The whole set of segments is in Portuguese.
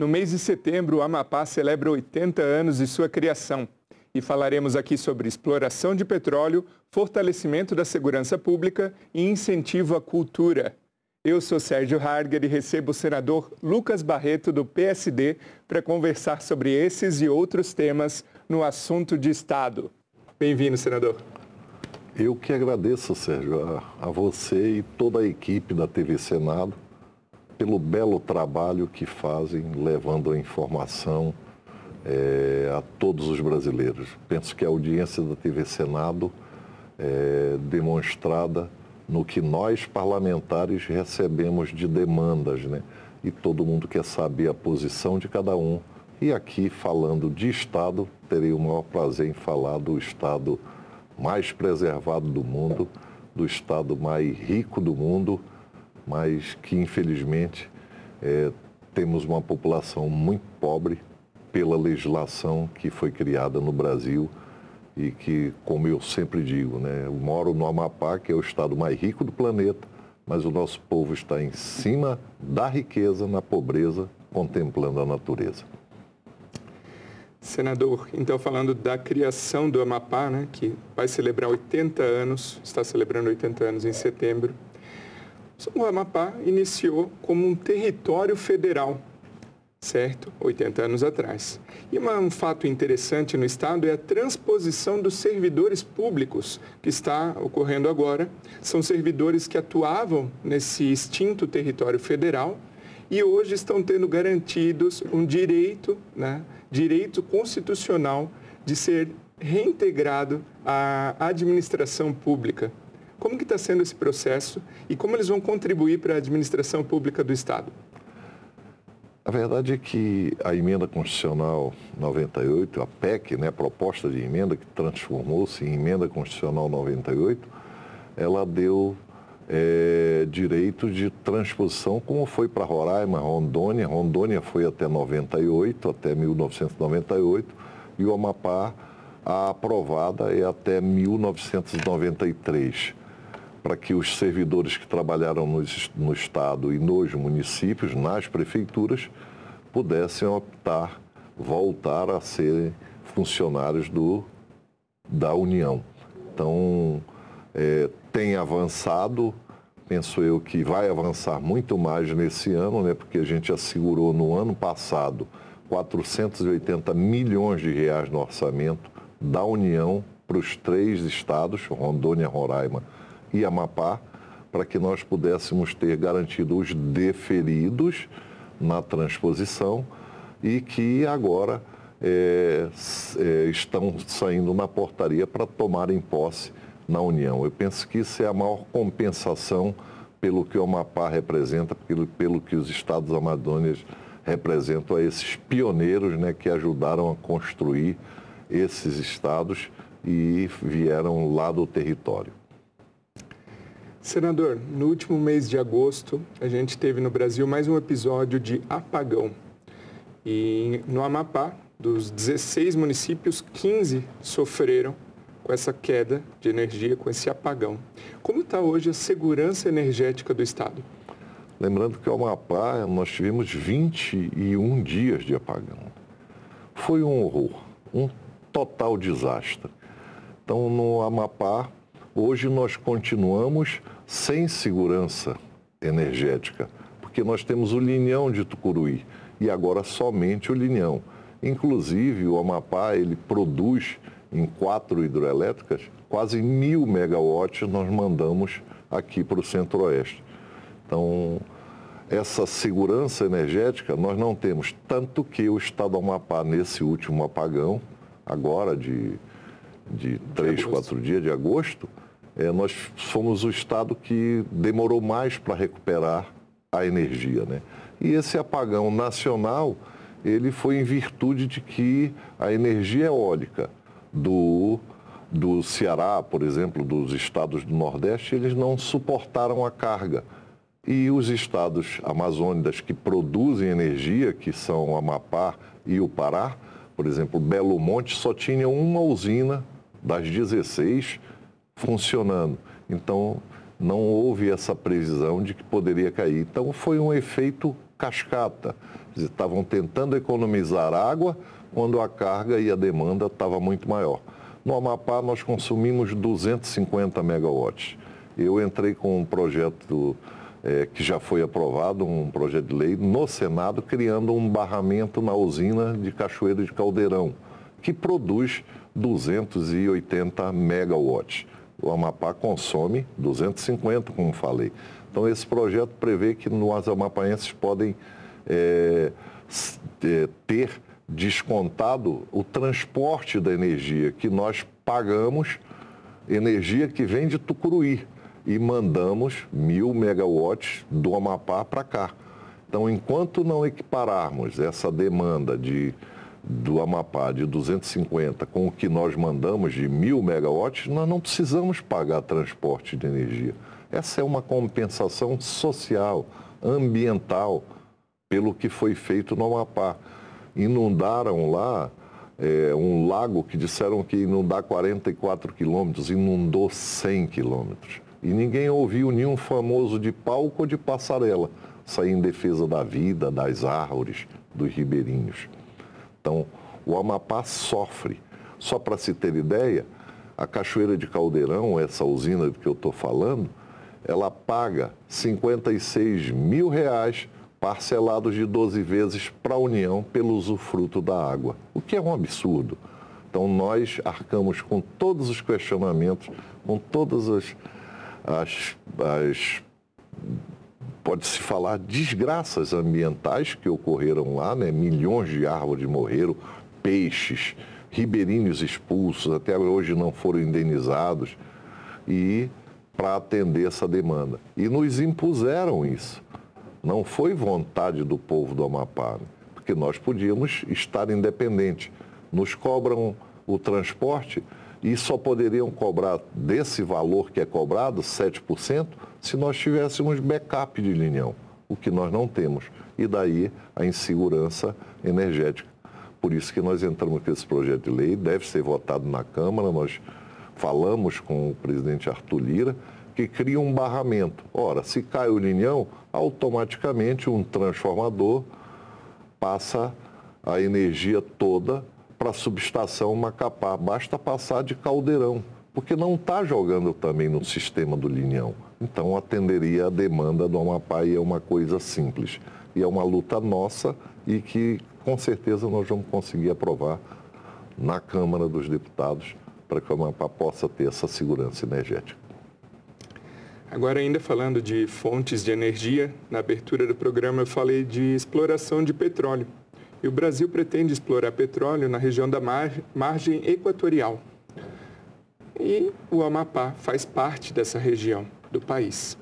No mês de setembro, o Amapá celebra 80 anos de sua criação. E falaremos aqui sobre exploração de petróleo, fortalecimento da segurança pública e incentivo à cultura. Eu sou Sérgio Harger e recebo o senador Lucas Barreto, do PSD, para conversar sobre esses e outros temas no assunto de Estado. Bem-vindo, senador. Eu que agradeço, Sérgio, a, a, você e toda a equipe da TV Senado pelo belo trabalho que fazem levando a informação é, a todos os brasileiros. Penso que a audiência da TV Senado é demonstrada no que nós parlamentares recebemos de demandas, né? E todo mundo quer saber a posição de cada um. E aqui, falando de Estado, terei o maior prazer em falar do Estado mais preservado do mundo, do Estado mais rico do mundo, mas que, infelizmente, é, temos uma população muito pobre pela legislação que foi criada no Brasil e que, como eu sempre digo, né, eu moro no Amapá, que é o estado mais rico do planeta, mas o nosso povo está em cima da riqueza, na pobreza, contemplando a natureza. Senador, então falando da criação do Amapá, né, que vai celebrar 80 anos, está celebrando 80 anos em setembro, o Amapá iniciou como um território federal certo? 80 anos atrás. E um fato interessante no Estado é a transposição dos servidores públicos que está ocorrendo agora. São servidores que atuavam nesse extinto território federal e hoje estão tendo garantidos um direito, né, direito constitucional de ser reintegrado à administração pública. Como que está sendo esse processo e como eles vão contribuir para a administração pública do Estado? A verdade é que a emenda constitucional 98, a PEC, né, a proposta de emenda que transformou-se em emenda constitucional 98, ela deu é, direito de transposição, como foi para Roraima, Rondônia. Rondônia foi até 98, até 1998, e o Amapá, a aprovada é até 1993 para que os servidores que trabalharam no, no, Estado e nos municípios, nas prefeituras, pudessem optar, voltar a serem funcionários do, da União. Então, é, tem avançado, penso eu que vai avançar muito mais nesse ano, né, porque a gente assegurou no ano passado 480 milhões de reais no orçamento da União para os três estados, Rondônia, Roraima e Amapá, para que nós pudéssemos ter garantido os deferidos na transposição e que agora é, é, estão saindo na portaria para tomarem posse na União. Eu penso que isso é a maior compensação pelo que o Amapá representa, pelo, pelo que os estados amazônicos representam a esses pioneiros né, que ajudaram a construir esses estados e vieram lá do território. Senador, no último mês de agosto, a gente teve no Brasil mais um episódio de apagão. E no Amapá, dos 16 municípios, 15 sofreram com essa queda de energia, com esse apagão. Como está hoje a segurança energética do Estado? Lembrando que o Amapá, nós tivemos 21 dias de apagão. Foi um horror, um total desastre. Então, no Amapá, Hoje nós continuamos sem segurança energética, porque nós temos o linhão de Tucuruí e agora somente o linhão. Inclusive, o Amapá, ele produz em quatro hidroelétricas quase mil megawatts nós mandamos aqui para o centro-oeste. Então, essa segurança energética nós não temos, tanto que o estado do Amapá, nesse último apagão, agora de de três, quatro dias de agosto, é, nós fomos o estado que demorou mais para recuperar a energia. Né? E esse apagão nacional, ele foi em virtude de que a energia eólica do, do Ceará, por exemplo, dos estados do Nordeste, eles não suportaram a carga. E os estados amazônicos que produzem energia, que são Amapá e o Pará, por exemplo, Belo Monte só tinha uma usina das 16 funcionando. Então, não houve essa previsão de que poderia cair. Então, foi um efeito cascata. Estavam tentando economizar água quando a carga e a demanda estava muito maior. No Amapá, nós consumimos 250 megawatts. Eu entrei com um projeto é, que já foi aprovado, um projeto de lei no Senado, criando um barramento na usina de Cachoeira de Caldeirão, que produz 280 megawatts. O Amapá consome 250, como falei. Então, esse projeto prevê que nós amapaenses podem é, é, ter descontado o transporte da energia que nós pagamos, energia que vem de Tucuruí, e mandamos mil megawatts do Amapá para cá. Então, enquanto não equipararmos essa demanda de, do Amapá de 250 com o que nós mandamos de mil megawatts, nós não precisamos pagar transporte de energia. Essa é uma compensação social, ambiental, pelo que foi feito no Amapá. Inundaram lá é, um lago que disseram que inundar 44 quilômetros, inundou 100 quilômetros. E ninguém ouviu nenhum famoso de palco ou de passarela sair em defesa da vida, das árvores, dos ribeirinhos. Então, o Amapá sofre. Só para se ter ideia, a Cachoeira de Caldeirão, essa usina que eu estou falando, ela paga 56 mil reais parcelados de 12 vezes para a União pelo usufruto da água, o que é um absurdo. Então, nós arcamos com todos os questionamentos, com todas as as, as pode-se falar, desgraças ambientais que ocorreram lá, né? milhões de árvores morreram, peixes, ribeirinhos expulsos, até hoje não foram indenizados, e para atender essa demanda. E nos impuseram isso. Não foi vontade do povo do Amapá, né? porque nós podíamos estar independentes. Nos cobram o transporte, e só poderiam cobrar desse valor que é cobrado, 7%, se nós tivéssemos backup de linhão, o que nós não temos. E daí a insegurança energética. Por isso que nós entramos com esse projeto de lei, deve ser votado na Câmara, nós falamos com o presidente Arthur Lira, que cria um barramento. Ora, se cai o linhão, automaticamente um transformador passa a energia toda para a subestação Macapá. Basta passar de caldeirão, porque não está jogando também no sistema do Linhão. Então atenderia a demanda do Amapá e é uma coisa simples. E é uma luta nossa e que com certeza nós vamos conseguir aprovar na Câmara dos Deputados para que o Amapá possa ter essa segurança energética. Agora, ainda falando de fontes de energia, na abertura do programa eu falei de exploração de petróleo. E o Brasil pretende explorar petróleo na região da margem equatorial. E o Amapá faz parte dessa região do país.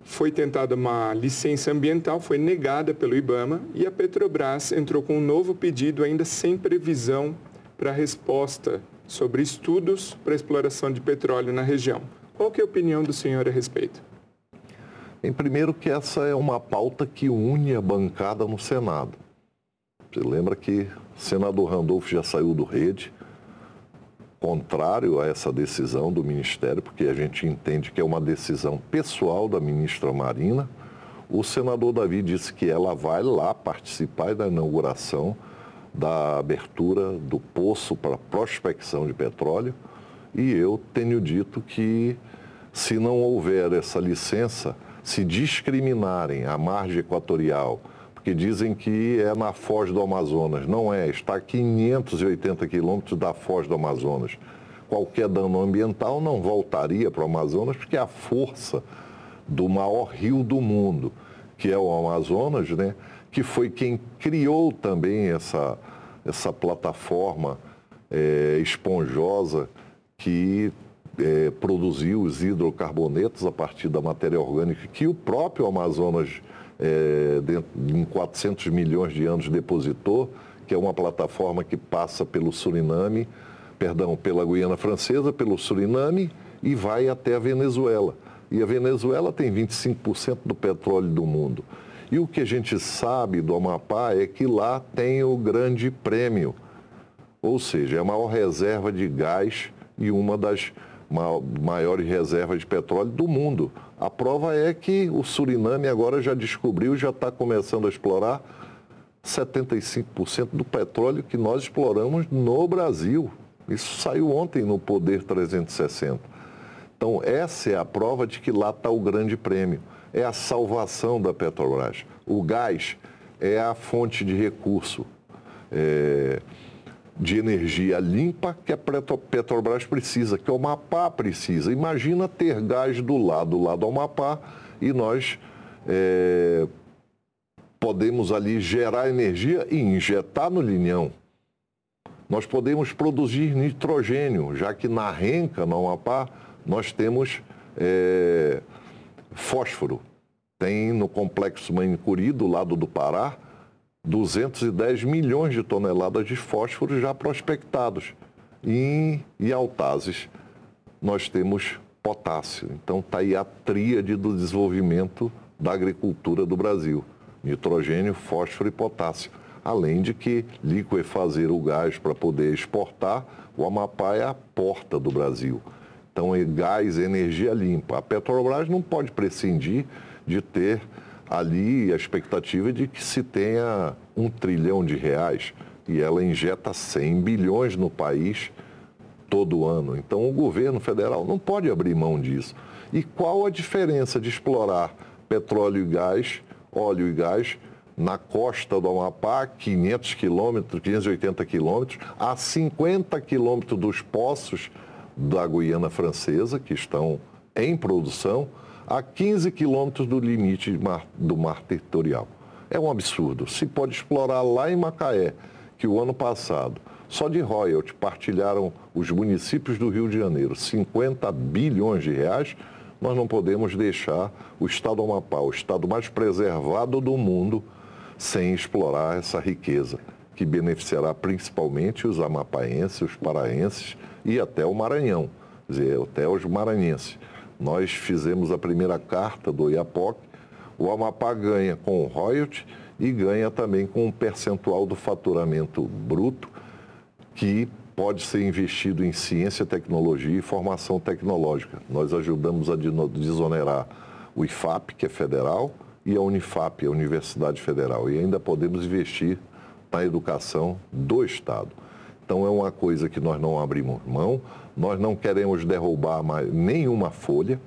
Foi tentada uma licença ambiental, foi negada pelo IBAMA e a Petrobras entrou com um novo pedido ainda sem previsão para resposta sobre estudos para exploração de petróleo na região. Qual é a opinião do senhor a respeito? Em primeiro que essa é uma pauta que une a bancada no Senado. Você lembra que o senador Randolfo já saiu do rede, contrário a essa decisão do Ministério, porque a gente entende que é uma decisão pessoal da ministra Marina. O senador Davi disse que ela vai lá participar da inauguração da abertura do poço para prospecção de petróleo. E eu tenho dito que se não houver essa licença, se discriminarem a margem equatorial que dizem que é na Foz do Amazonas. Não é, está a 580 quilômetros da Foz do Amazonas. Qualquer dano ambiental não voltaria para o Amazonas, porque é a força do maior rio do mundo, que é o Amazonas, né? que foi quem criou também essa, essa plataforma é, esponjosa que é, produziu os hidrocarbonetos a partir da matéria orgânica que o próprio Amazonas é, em 400 milhões de anos depositou, que é uma plataforma que passa pelo Suriname, perdão, pela Guiana Francesa, pelo Suriname e vai até a Venezuela. E a Venezuela tem 25% do petróleo do mundo. E o que a gente sabe do Amapá é que lá tem o grande prêmio, ou seja, é a maior reserva de gás e uma das maiores reservas de petróleo do mundo. A prova é que o Suriname agora já descobriu, já está começando a explorar 75% do petróleo que nós exploramos no Brasil. Isso saiu ontem no Poder 360. Então, essa é a prova de que lá está o grande prêmio. É a salvação da Petrobras. O gás é a fonte de recurso é, de energia limpa que a Petrobras precisa, que o Amapá precisa. Imagina ter gás do lado, do lado do Amapá, e nós é, podemos ali gerar energia e injetar no linhão. Nós podemos produzir nitrogênio, já que na renca, no Amapá, nós temos é, fósforo. Tem no complexo Manicuri, do lado do Pará, 210 milhões de toneladas de fósforo já prospectados. E em Altazes nós temos potássio. Então está aí a tríade do desenvolvimento da agricultura do Brasil. Nitrogênio, fósforo e potássio. Além de que liquefazer o gás para poder exportar, o Amapá é a porta do Brasil. Então, é gás, energia limpa. A Petrobras não pode prescindir de ter ali a expectativa de que se tenha um trilhão de reais e ela injeta 100 bilhões no país todo ano. Então, o governo federal não pode abrir mão disso. E qual a diferença de explorar petróleo e gás, óleo e gás, na costa do Amapá, 500 quilômetros, 580 quilômetros, a 50 quilômetros dos poços da Guiana Francesa, que estão em produção, a 15 quilômetros do limite do mar territorial. É um absurdo. Se pode explorar lá em Macaé, que o ano passado, só de royalty, partilharam os municípios do Rio de Janeiro 50 bilhões de reais, nós não podemos deixar o estado do Amapá, o estado mais preservado do mundo, sem explorar essa riqueza, que beneficiará principalmente os amapaenses, os paraenses e até o Maranhão, dizer, até os maranhenses. Nós fizemos a primeira carta do IAPOC, o Amapá ganha com o royalty e ganha também com um percentual do faturamento bruto que pode ser investido em ciência, tecnologia e formação tecnológica. Nós ajudamos a desonerar o IFAP, que é federal, e a Unifap, a Universidade Federal. E ainda podemos investir na educação do Estado. Então é uma coisa que nós não abrimos mão, nós não queremos derrubar mais nenhuma folha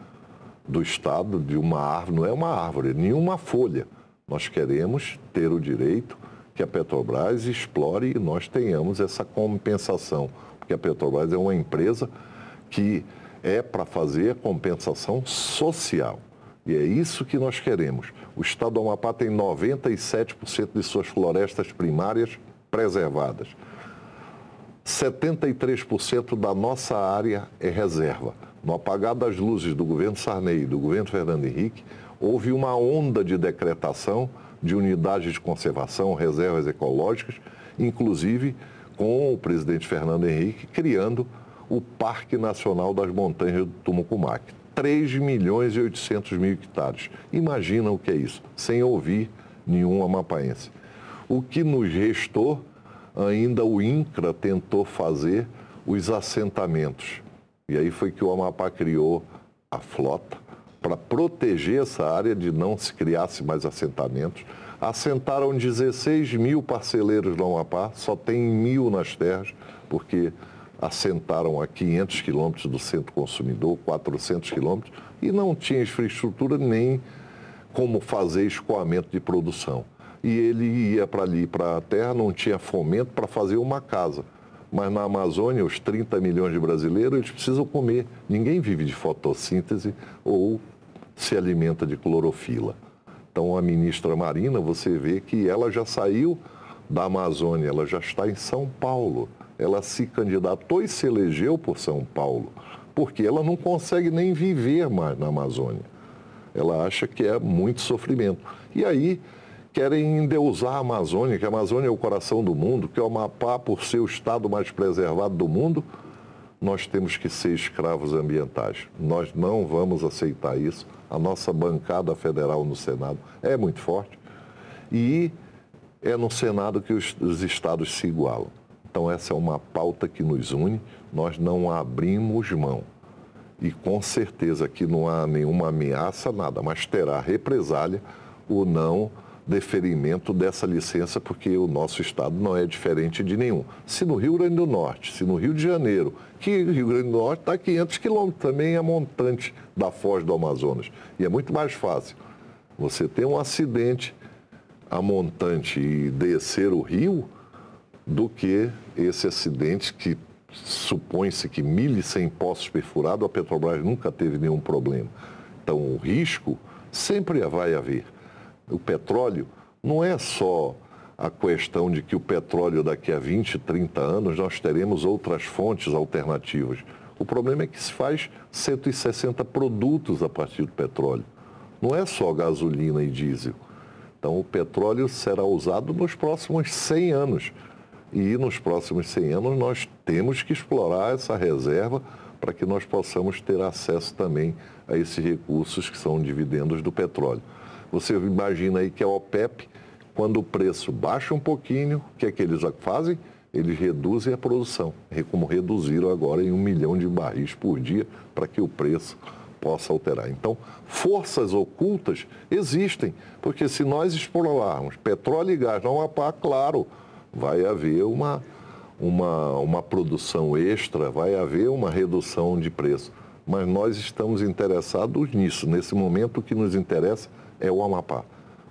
do Estado, de uma árvore, não é uma árvore, nenhuma folha. Nós queremos ter o direito que a Petrobras explore e nós tenhamos essa compensação, porque a Petrobras é uma empresa que é para fazer compensação social. E é isso que nós queremos. O estado do Amapá tem 97% de suas florestas primárias preservadas. 73% da nossa área é reserva. No apagar das luzes do governo Sarney e do governo Fernando Henrique, houve uma onda de decretação de unidades de conservação, reservas ecológicas, inclusive com o presidente Fernando Henrique criando o Parque Nacional das Montanhas do Tumucumac. 3 milhões e 800 mil hectares. Imagina o que é isso, sem ouvir nenhum amapaense. O que nos restou ainda o INCRA tentou fazer os assentamentos. E aí foi que o Amapá criou a flota para proteger essa área de não se criasse mais assentamentos. Assentaram 16 mil parceleiros no Amapá, só tem mil nas terras, porque assentaram a 500 quilômetros do centro consumidor, 400 quilômetros, e não tinha infraestrutura nem como fazer escoamento de produção e ele ia para ali, para a terra, não tinha fomento para fazer uma casa. Mas na Amazônia, os 30 milhões de brasileiros, eles precisam comer. Ninguém vive de fotossíntese ou se alimenta de clorofila. Então, a ministra Marina, você vê que ela já saiu da Amazônia, ela já está em São Paulo. Ela se candidatou e se elegeu por São Paulo, porque ela não consegue nem viver mais na Amazônia. Ela acha que é muito sofrimento. E aí, querem endeusar a Amazônia, que a Amazônia é o coração do mundo, que o Amapá, por ser o estado mais preservado do mundo, nós temos que ser escravos ambientais. Nós não vamos aceitar isso. A nossa bancada federal no Senado é muito forte e é no Senado que os, os estados se igualam. Então, essa é uma pauta que nos une, nós não abrimos mão. e com certeza que não há nenhuma ameaça, nada, mas terá represália o não deferimento dessa licença, porque o nosso estado não é diferente de nenhum. Se no Rio Grande do Norte, se no Rio de Janeiro, que o Rio Grande do Norte está a 500 quilômetros, também é montante da foz do Amazonas. E é muito mais fácil você ter um acidente a montante e descer o rio do que esse acidente que supõe-se que 1.100 poços perfurados, a Petrobras nunca teve nenhum problema. Então, o risco sempre vai haver o petróleo não é só a questão de que o petróleo daqui a 20, 30 anos nós teremos outras fontes alternativas. O problema é que se faz 160 produtos a partir do petróleo. Não é só gasolina e diesel. Então o petróleo será usado nos próximos 100 anos. E nos próximos 100 anos nós temos que explorar essa reserva para que nós possamos ter acesso também a esses recursos que são dividendos do petróleo. Você imagina aí que a OPEP, quando o preço baixa um pouquinho, o que é que eles fazem? Eles reduzem a produção, como reduziram agora em um milhão de barris por dia, para que o preço possa alterar. Então, forças ocultas existem, porque se nós explorarmos petróleo e gás no Amapá, claro, vai haver uma, uma, uma produção extra, vai haver uma redução de preço. Mas nós estamos interessados nisso. Nesse momento, o que nos interessa é o Amapá.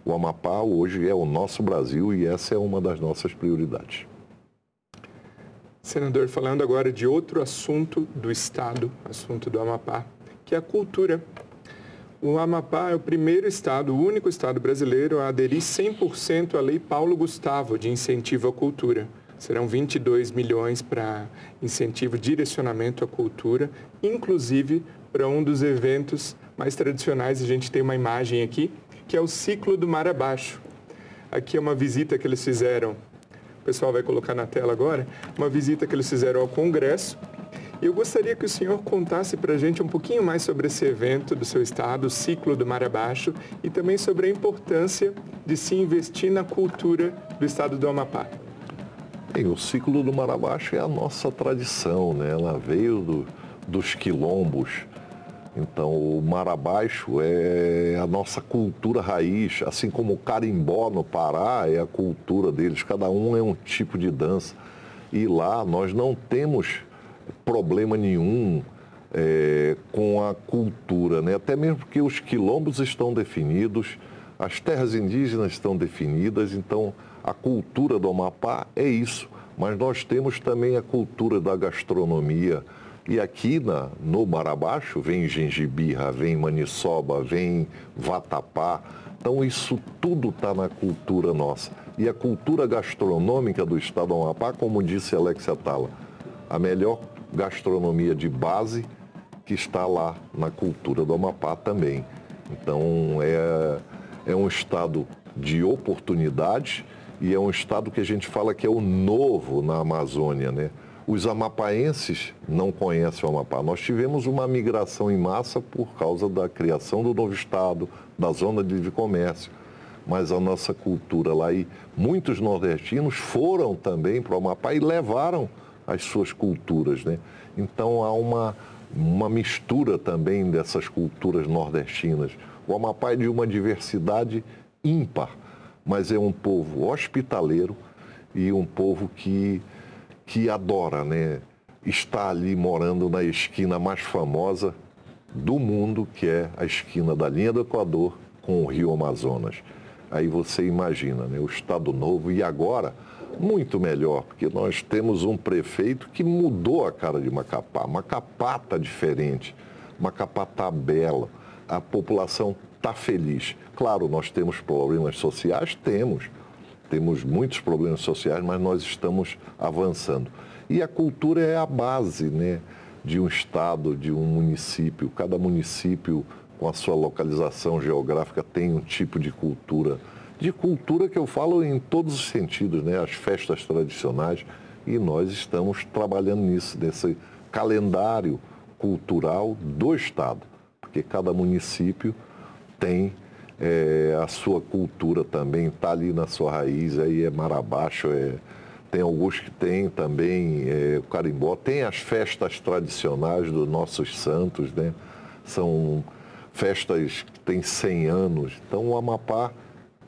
O Amapá hoje é o nosso Brasil e essa é uma das nossas prioridades. Senador, falando agora de outro assunto do Estado, assunto do Amapá, que é a cultura. O Amapá é o primeiro estado, o único estado brasileiro a aderir 100% à Lei Paulo Gustavo de incentivo à cultura. Serão 22 milhões para incentivo, direcionamento à cultura, inclusive para um dos eventos mais tradicionais. A gente tem uma imagem aqui, que é o ciclo do mar abaixo. Aqui é uma visita que eles fizeram, o pessoal vai colocar na tela agora, uma visita que eles fizeram ao Congresso. E eu gostaria que o senhor contasse para a gente um pouquinho mais sobre esse evento do seu estado, o ciclo do mar abaixo, e também sobre a importância de se investir na cultura do estado do Amapá. Bem, o ciclo do mar abaixo é a nossa tradição, né? ela veio do, dos quilombos, então, o mar abaixo é a nossa cultura raiz, assim como o carimbó no Pará é a cultura deles, cada um é um tipo de dança. E lá nós não temos problema nenhum é, com a cultura, né? até mesmo porque os quilombos estão definidos, as terras indígenas estão definidas, então a cultura do Amapá é isso. Mas nós temos também a cultura da gastronomia, e aqui na, no Mar Abaixo vem gengibirra, vem maniçoba, vem vatapá. Então isso tudo está na cultura nossa. E a cultura gastronômica do estado do Amapá, como disse Alexia Tala, a melhor gastronomia de base que está lá na cultura do Amapá também. Então é, é um estado de oportunidades e é um estado que a gente fala que é o novo na Amazônia, né? Os amapaenses não conhecem o Amapá. Nós tivemos uma migração em massa por causa da criação do novo estado, da zona de livre comércio. Mas a nossa cultura lá e muitos nordestinos foram também para o Amapá e levaram as suas culturas, né? Então há uma, uma mistura também dessas culturas nordestinas. O Amapá é de uma diversidade ímpar, mas é um povo hospitaleiro e um povo que que adora, né? Está ali morando na esquina mais famosa do mundo, que é a esquina da linha do Equador com o Rio Amazonas. Aí você imagina, né? O Estado Novo e agora muito melhor, porque nós temos um prefeito que mudou a cara de Macapá. Macapá está diferente, Macapá está bela, a população está feliz. Claro, nós temos problemas sociais? Temos temos muitos problemas sociais, mas nós estamos avançando. E a cultura é a base né, de um estado, de um município. Cada município, com a sua localização geográfica, tem um tipo de cultura. De cultura que eu falo em todos os sentidos, né? as festas tradicionais, e nós estamos trabalhando nisso, nesse calendário cultural do Estado, porque cada município tem é, a sua cultura também está ali na sua raiz, aí é mar abaixo, é tem alguns que tem também é, o carimbó, tem as festas tradicionais dos nossos santos, né? São festas que têm 100 anos. Então o Amapá,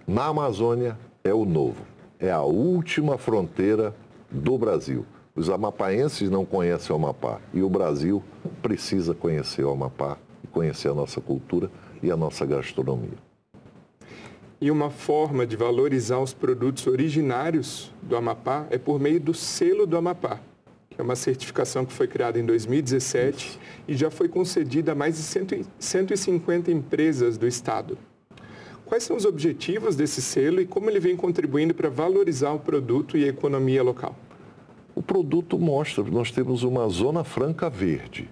na Amazônia, é o novo. É a última fronteira do Brasil. Os amapaenses não conhecem o Amapá e o Brasil precisa conhecer o Amapá conhecer a nossa cultura e a nossa gastronomia. E uma forma de valorizar os produtos originários do Amapá é por meio do selo do Amapá, que é uma certificação que foi criada em 2017 Isso. e já foi concedida a mais de 150 empresas do Estado. Quais são os objetivos desse selo e como ele vem contribuindo para valorizar o produto e a economia local? O produto mostra que nós temos uma zona franca verde,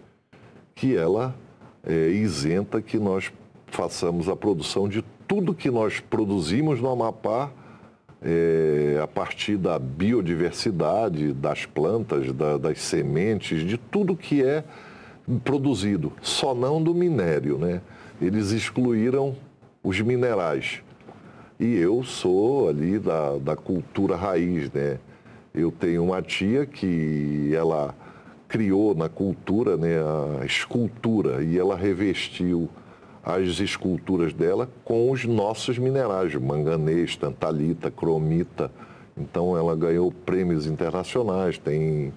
que ela é isenta que nós façamos a produção de tudo que nós produzimos no Amapá é, a partir da biodiversidade, das plantas, da, das sementes, de tudo que é produzido, só não do minério, né? Eles excluíram os minerais. E eu sou ali da, da cultura raiz, né? Eu tenho uma tia que ela criou na cultura né, a escultura e ela revestiu as esculturas dela com os nossos minerais, manganês, tantalita, cromita. Então ela ganhou prêmios internacionais, tem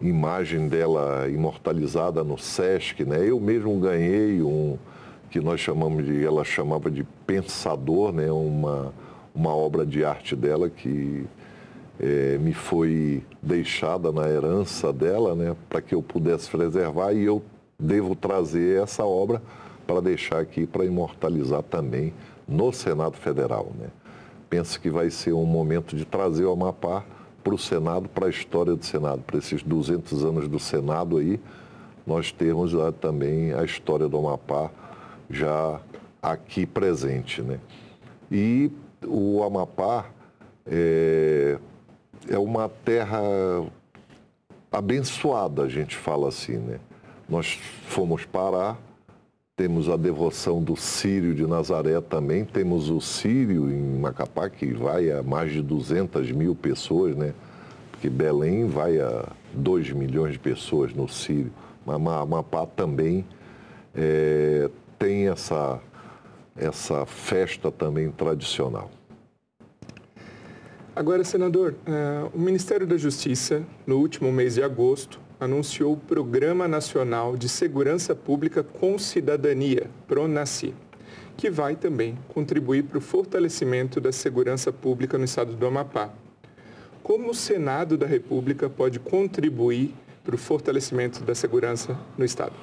imagem dela imortalizada no SESC, né? Eu mesmo ganhei um que nós chamamos de, ela chamava de Pensador, né? Uma, uma obra de arte dela que é, me foi deixada na herança dela, né? Para que eu pudesse preservar e eu devo trazer essa obra para deixar aqui para imortalizar também no Senado Federal. Né? Penso que vai ser um momento de trazer o Amapá para o Senado, para a história do Senado, para esses 200 anos do Senado aí, nós temos lá também a história do Amapá já aqui presente. Né? E o Amapá é, é uma terra abençoada, a gente fala assim, né? Nós fomos parar temos a devoção do Sírio de Nazaré também. Temos o Sírio em Macapá, que vai a mais de 200 mil pessoas, né? Porque Belém vai a 2 milhões de pessoas no Sírio. Mas Amapá também é, tem essa, essa festa também tradicional. Agora, senador, uh, o Ministério da Justiça, no último mês de agosto, anunciou o Programa Nacional de Segurança Pública com Cidadania, PRONACI, que vai também contribuir para o fortalecimento da segurança pública no estado do Amapá. Como o Senado da República pode contribuir para o fortalecimento da segurança no estado?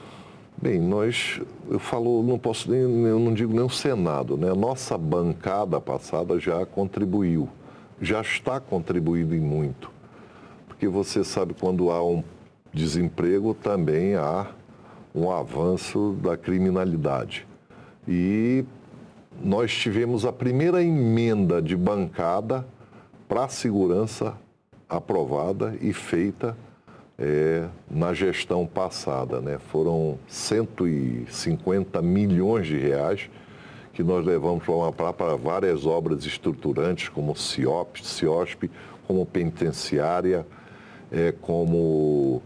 Bem, nós, eu falo, não posso nem, eu não digo nem o Senado, né? A nossa bancada passada já contribuiu, já está contribuindo em muito. Porque você sabe quando há um desemprego, também há um avanço da criminalidade. E nós tivemos a primeira emenda de bancada para a segurança aprovada e feita é, na gestão passada. Né? Foram 150 milhões de reais que nós levamos para para várias obras estruturantes, como CIOP, CIOSP, como penitenciária, é, como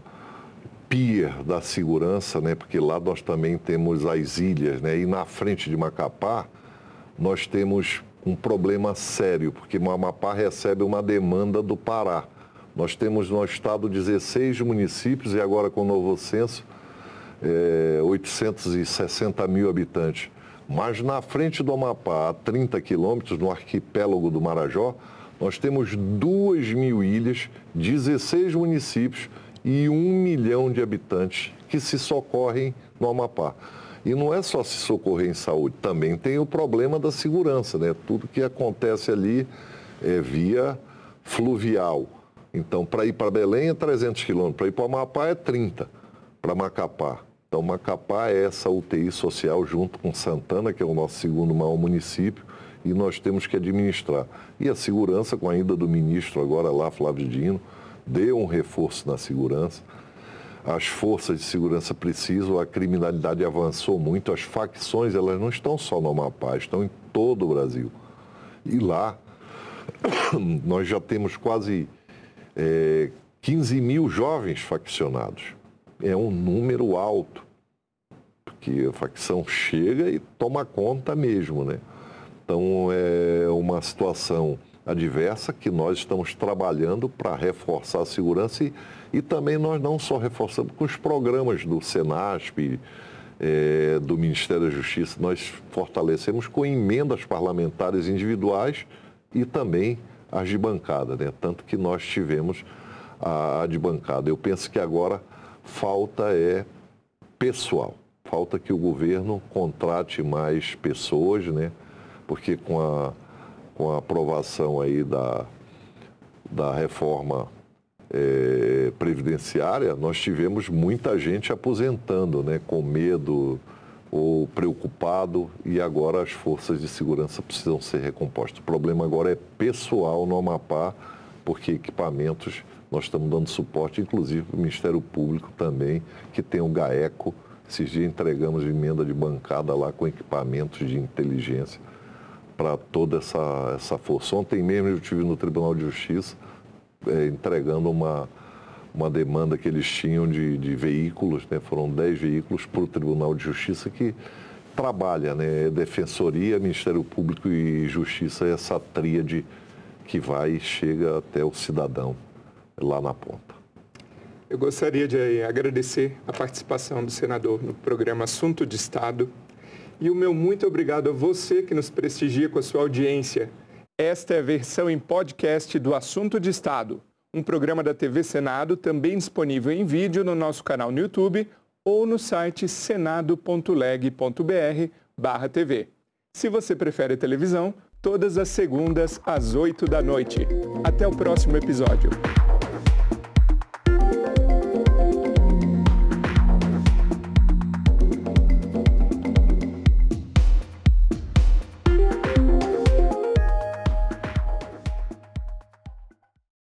pier da segurança, né? porque lá nós também temos as ilhas, né? e na frente de Macapá nós temos um problema sério, porque Amapá recebe uma demanda do Pará. Nós temos no estado 16 municípios e agora com o novo censo, é, 860 mil habitantes. Mas na frente do Amapá, a 30 quilômetros, no arquipélago do Marajó, nós temos 2 mil ilhas, 16 municípios, e um milhão de habitantes que se socorrem no Amapá. E não é só se socorrer em saúde, também tem o problema da segurança, né? Tudo que acontece ali é via fluvial. Então, para ir para Belém é 300 quilômetros, para ir para Amapá é 30, para Macapá. Então, Macapá é essa UTI social junto com Santana, que é o nosso segundo maior município, e nós temos que administrar. E a segurança, com a ida do ministro agora lá, Flávio Dino, deu um reforço na segurança. As forças de segurança precisam, a criminalidade avançou muito, as facções elas não estão só no Amapá, estão em todo o Brasil. E lá nós já temos quase é, 15 mil jovens faccionados. É um número alto, porque a facção chega e toma conta mesmo, né? Então é uma situação adversa que nós estamos trabalhando para reforçar a segurança e, e, também nós não só reforçamos com os programas do Senasp, é, do Ministério da Justiça, nós fortalecemos com emendas parlamentares individuais e também as de bancada, né? tanto que nós tivemos a, a de bancada. Eu penso que agora falta é pessoal, falta que o governo contrate mais pessoas, né? porque com a, com a aprovação aí da, da reforma é, previdenciária, nós tivemos muita gente aposentando, né, com medo ou preocupado, e agora as forças de segurança precisam ser recompostas. O problema agora é pessoal no Amapá, porque equipamentos nós estamos dando suporte, inclusive para o Ministério Público também, que tem o GAECO. Esses dias entregamos emenda de bancada lá com equipamentos de inteligência para toda essa, essa força. Ontem mesmo eu estive no Tribunal de Justiça é, entregando uma, uma demanda que eles tinham de, de veículos, né? foram 10 veículos para o Tribunal de Justiça que trabalha, né? Defensoria, Ministério Público e Justiça, essa tríade que vai e chega até o cidadão lá na ponta. Eu gostaria de agradecer a participação do senador no programa Assunto de Estado e o meu muito obrigado a você que nos prestigia com a sua audiência. Esta é a versão em podcast do Assunto de Estado, um programa da TV Senado também disponível em vídeo no nosso canal no YouTube ou no site senado.leg.br/tv. Se você prefere televisão, todas as segundas às 8 da noite. Até o próximo episódio.